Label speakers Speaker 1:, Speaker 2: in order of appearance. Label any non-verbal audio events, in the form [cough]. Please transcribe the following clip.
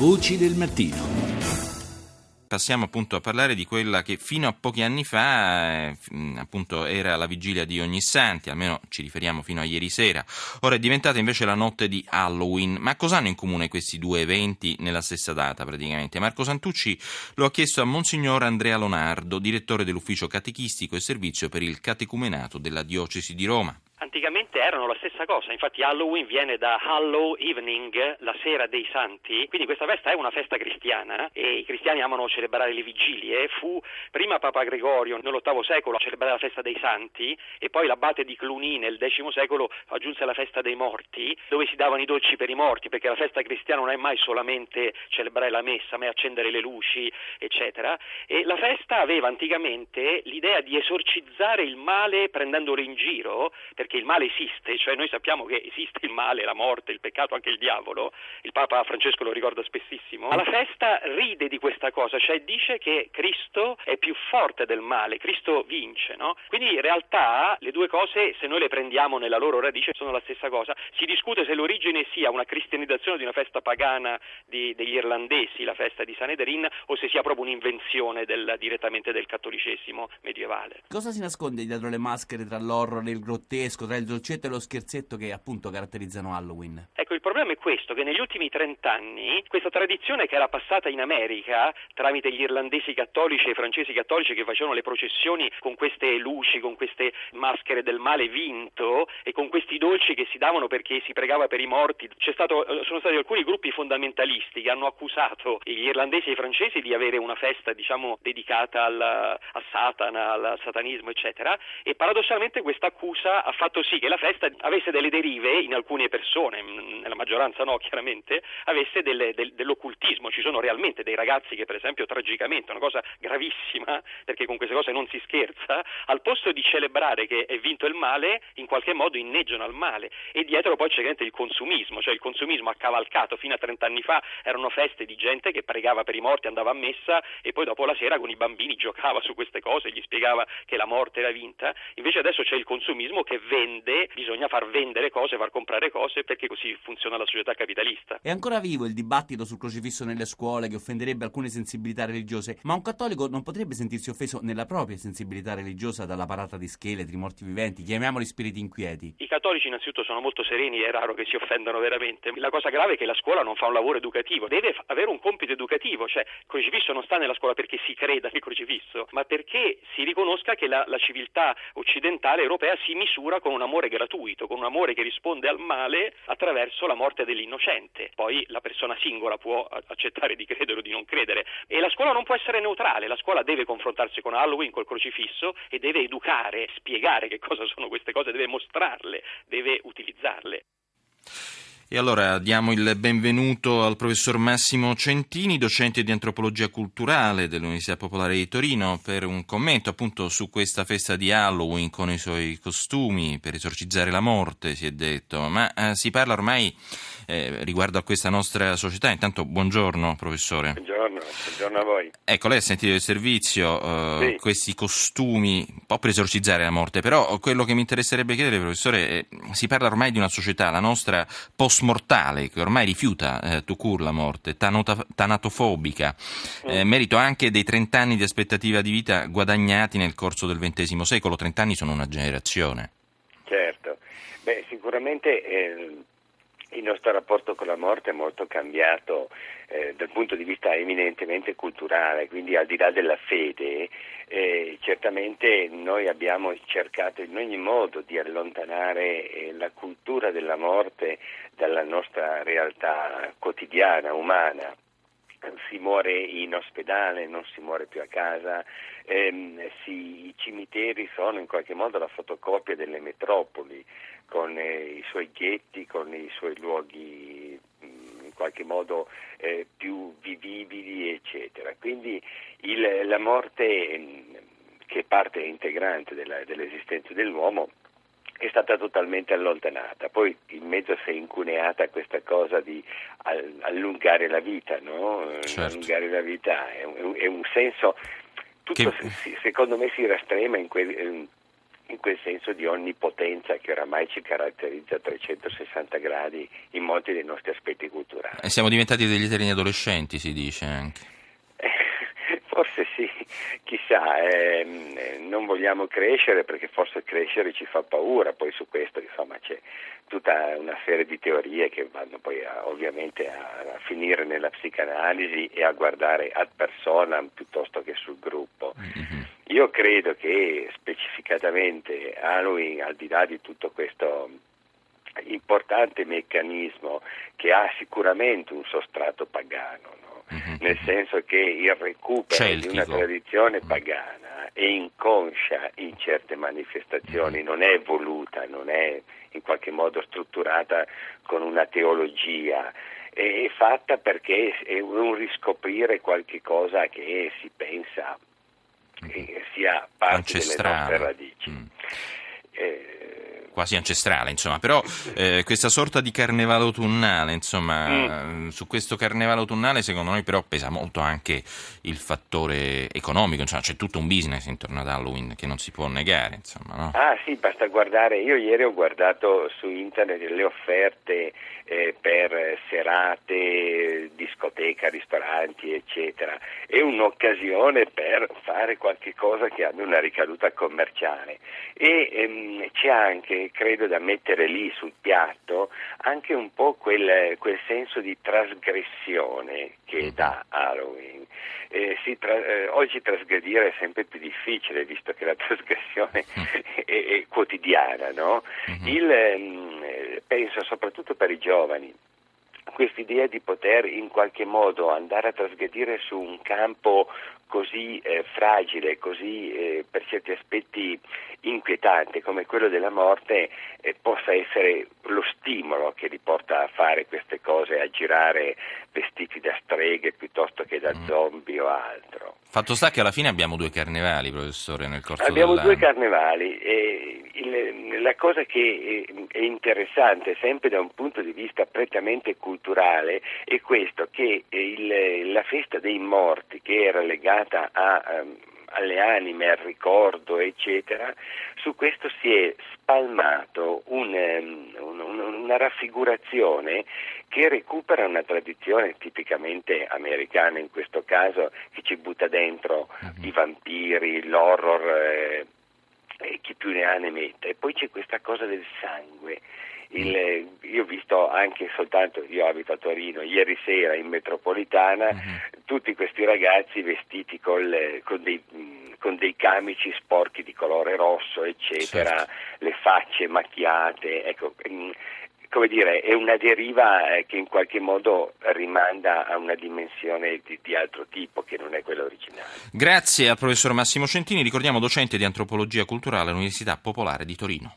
Speaker 1: Voci del mattino.
Speaker 2: Passiamo appunto a parlare di quella che fino a pochi anni fa eh, appunto era la vigilia di ogni santi, almeno ci riferiamo fino a ieri sera. Ora è diventata invece la notte di Halloween. Ma cosa hanno in comune questi due eventi nella stessa data praticamente? Marco Santucci lo ha chiesto a Monsignor Andrea Lonardo, direttore dell'ufficio catechistico e servizio per il catecumenato della diocesi di Roma
Speaker 3: anticamente erano la stessa cosa, infatti Halloween viene da Hallow Evening, la sera dei santi, quindi questa festa è una festa cristiana e i cristiani amano celebrare le vigilie, fu prima Papa Gregorio nell'VIII secolo a celebrare la festa dei santi e poi l'abate di Cluny nel X secolo aggiunse la festa dei morti, dove si davano i dolci per i morti, perché la festa cristiana non è mai solamente celebrare la messa, ma è accendere le luci, eccetera, e la festa aveva anticamente l'idea di esorcizzare il male prendendolo in giro, perché il male esiste, cioè noi sappiamo che esiste il male, la morte, il peccato, anche il diavolo, il Papa Francesco lo ricorda spessissimo, ma la festa ride di questa cosa, cioè dice che Cristo è più forte del male, Cristo vince, no? Quindi in realtà le due cose, se noi le prendiamo nella loro radice, sono la stessa cosa. Si discute se l'origine sia una cristianizzazione di una festa pagana di, degli irlandesi, la festa di San Ederin, o se sia proprio un'invenzione del, direttamente del cattolicesimo medievale.
Speaker 1: Cosa si nasconde dietro le maschere tra l'horror e il grottesco? Grottesco, tra il dolcetto e lo scherzetto che appunto caratterizzano Halloween.
Speaker 3: Ecco, il problema è questo, che negli ultimi trent'anni questa tradizione che era passata in America tramite gli irlandesi cattolici e i francesi cattolici che facevano le processioni con queste luci, con queste maschere del male vinto e con questi dolci che si davano perché si pregava per i morti, stato, sono stati alcuni gruppi fondamentalisti che hanno accusato gli irlandesi e i francesi di avere una festa diciamo dedicata al, a Satana, al satanismo eccetera e paradossalmente questa accusa ha fatto fatto sì che la festa avesse delle derive in alcune persone, nella maggioranza no [laughs] chiaramente, avesse delle, del, dell'occultismo. Ci sono realmente dei ragazzi che per esempio tragicamente, una cosa gravissima, [laughs] perché con queste cose non si scherza, al posto di celebrare che è vinto il male, in qualche modo inneggiano al male. E dietro poi c'è il consumismo, cioè il consumismo accavalcato fino a 30 anni fa erano feste di gente che pregava per i morti, andava a messa e poi dopo la sera con i bambini giocava su queste cose, gli spiegava che la morte era vinta. Invece adesso c'è il consumismo che vede vende, bisogna far vendere cose, far comprare cose perché così funziona la società capitalista.
Speaker 1: È ancora vivo il dibattito sul crocifisso nelle scuole che offenderebbe alcune sensibilità religiose, ma un cattolico non potrebbe sentirsi offeso nella propria sensibilità religiosa dalla parata di scheletri, morti viventi, chiamiamoli spiriti inquieti.
Speaker 3: I cattolici innanzitutto sono molto sereni, è raro che si offendano veramente. La cosa grave è che la scuola non fa un lavoro educativo, deve avere un compito educativo, cioè il crocifisso non sta nella scuola perché si creda nel crocifisso, ma perché si riconosca che la, la civiltà occidentale europea si misura con con un amore gratuito, con un amore che risponde al male attraverso la morte dell'innocente. Poi la persona singola può accettare di credere o di non credere e la scuola non può essere neutrale, la scuola deve confrontarsi con Halloween, col crocifisso e deve educare, spiegare che cosa sono queste cose, deve mostrarle, deve utilizzarle.
Speaker 2: E allora diamo il benvenuto al professor Massimo Centini, docente di antropologia culturale dell'Università Popolare di Torino, per un commento appunto su questa festa di Halloween con i suoi costumi per esorcizzare la morte, si è detto. Ma eh, si parla ormai eh, riguardo a questa nostra società. Intanto buongiorno professore.
Speaker 4: Buongiorno, buongiorno a voi.
Speaker 2: Ecco, lei ha sentito il servizio, eh, sì. questi costumi, un po' per esorcizzare la morte, però quello che mi interesserebbe chiedere professore, si parla ormai di una società, la nostra post mortale che ormai rifiuta eh, to cure la morte, tanota, tanatofobica, eh, mm. merito anche dei 30 anni di aspettativa di vita guadagnati nel corso del XX secolo. 30 anni sono una generazione.
Speaker 4: Certo, Beh, sicuramente eh, il nostro rapporto con la morte è molto cambiato eh, dal punto di vista eminentemente culturale, quindi al di là della fede, eh, certamente noi abbiamo cercato in ogni modo di allontanare eh, la cultura della morte dalla nostra realtà quotidiana, umana si muore in ospedale, non si muore più a casa, ehm, si, i cimiteri sono in qualche modo la fotocopia delle metropoli, con eh, i suoi ghetti, con i suoi luoghi mm, in qualche modo eh, più vivibili, eccetera. Quindi il, la morte, mm, che è parte integrante della, dell'esistenza dell'uomo, è stata totalmente allontanata. Poi in mezzo si è incuneata questa cosa di allungare la vita, no?
Speaker 2: certo.
Speaker 4: Allungare la vita è un, è un senso, tutto che... secondo me si rastrema in, que, in quel senso di onnipotenza che oramai ci caratterizza a 360 gradi in molti dei nostri aspetti culturali.
Speaker 2: E siamo diventati degli eterni adolescenti, si dice anche.
Speaker 4: Forse sì, [laughs] chissà, ehm, non vogliamo crescere perché forse crescere ci fa paura, poi su questo insomma c'è tutta una serie di teorie che vanno poi a, ovviamente a, a, finire nella psicanalisi e a guardare ad personam piuttosto che sul gruppo. Mm-hmm. Io credo che specificatamente Halloween, al di là di tutto questo importante meccanismo che ha sicuramente un sostrato pagano, uh-huh. nel senso che il recupero
Speaker 2: Celtico.
Speaker 4: di una tradizione pagana è inconscia in certe manifestazioni, uh-huh. non è voluta, non è in qualche modo strutturata con una teologia, è fatta perché è un riscoprire qualche cosa che si pensa che sia parte
Speaker 2: Ancestrale.
Speaker 4: delle nostre radici. Mm.
Speaker 2: Quasi ancestrale, insomma, però eh, questa sorta di carnevale autunnale, insomma, mm. su questo carnevale autunnale secondo noi però pesa molto anche il fattore economico, insomma, c'è tutto un business intorno ad Halloween che non si può negare, insomma, no?
Speaker 4: Ah sì, basta guardare, io ieri ho guardato su internet le offerte eh, per serate, discoteca, ristoranti, eccetera, è un'occasione per fare qualche cosa che abbia una ricaduta commerciale e ehm, c'è anche, credo, da mettere lì sul piatto anche un po' quel, quel senso di trasgressione che mm-hmm. dà Halloween. Eh, tra- eh, oggi trasgredire è sempre più difficile visto che la [laughs] trasgressione mm. è, è quotidiana, no? Mm-hmm. Il, ehm, penso soprattutto per i giovani quest'idea di poter in qualche modo andare a trasgredire su un campo così eh, fragile, così eh, per certi aspetti inquietante come quello della morte eh, possa essere lo stimolo che li porta a fare queste cose, a girare vestiti da streghe piuttosto che da mm. zombie o altro.
Speaker 2: Fatto sta che alla fine abbiamo due carnevali, professore, nel corso
Speaker 4: abbiamo
Speaker 2: dell'anno.
Speaker 4: Abbiamo due carnevali e il, la cosa che è, è interessante sempre da un punto di vista prettamente culturale è questo che il, la festa dei morti che era legata a, um, alle anime, al ricordo, eccetera, su questo si è spalmato un, un, una raffigurazione che recupera una tradizione tipicamente americana in questo caso, che ci butta dentro uh-huh. i vampiri, l'horror. Eh, chi più ne ha ne metta. E poi c'è questa cosa del sangue. Il, io ho visto anche soltanto, io abito a Torino, ieri sera in metropolitana, uh-huh. tutti questi ragazzi vestiti col, con, dei, con, dei, camici sporchi di colore rosso, eccetera, certo. le facce macchiate. Ecco, mm, come dire, è una deriva eh, che in qualche modo rimanda a una dimensione di, di, altro tipo che non è quella originale.
Speaker 2: Grazie al professor Massimo Centini, ricordiamo docente di antropologia culturale all'Università Popolare di Torino.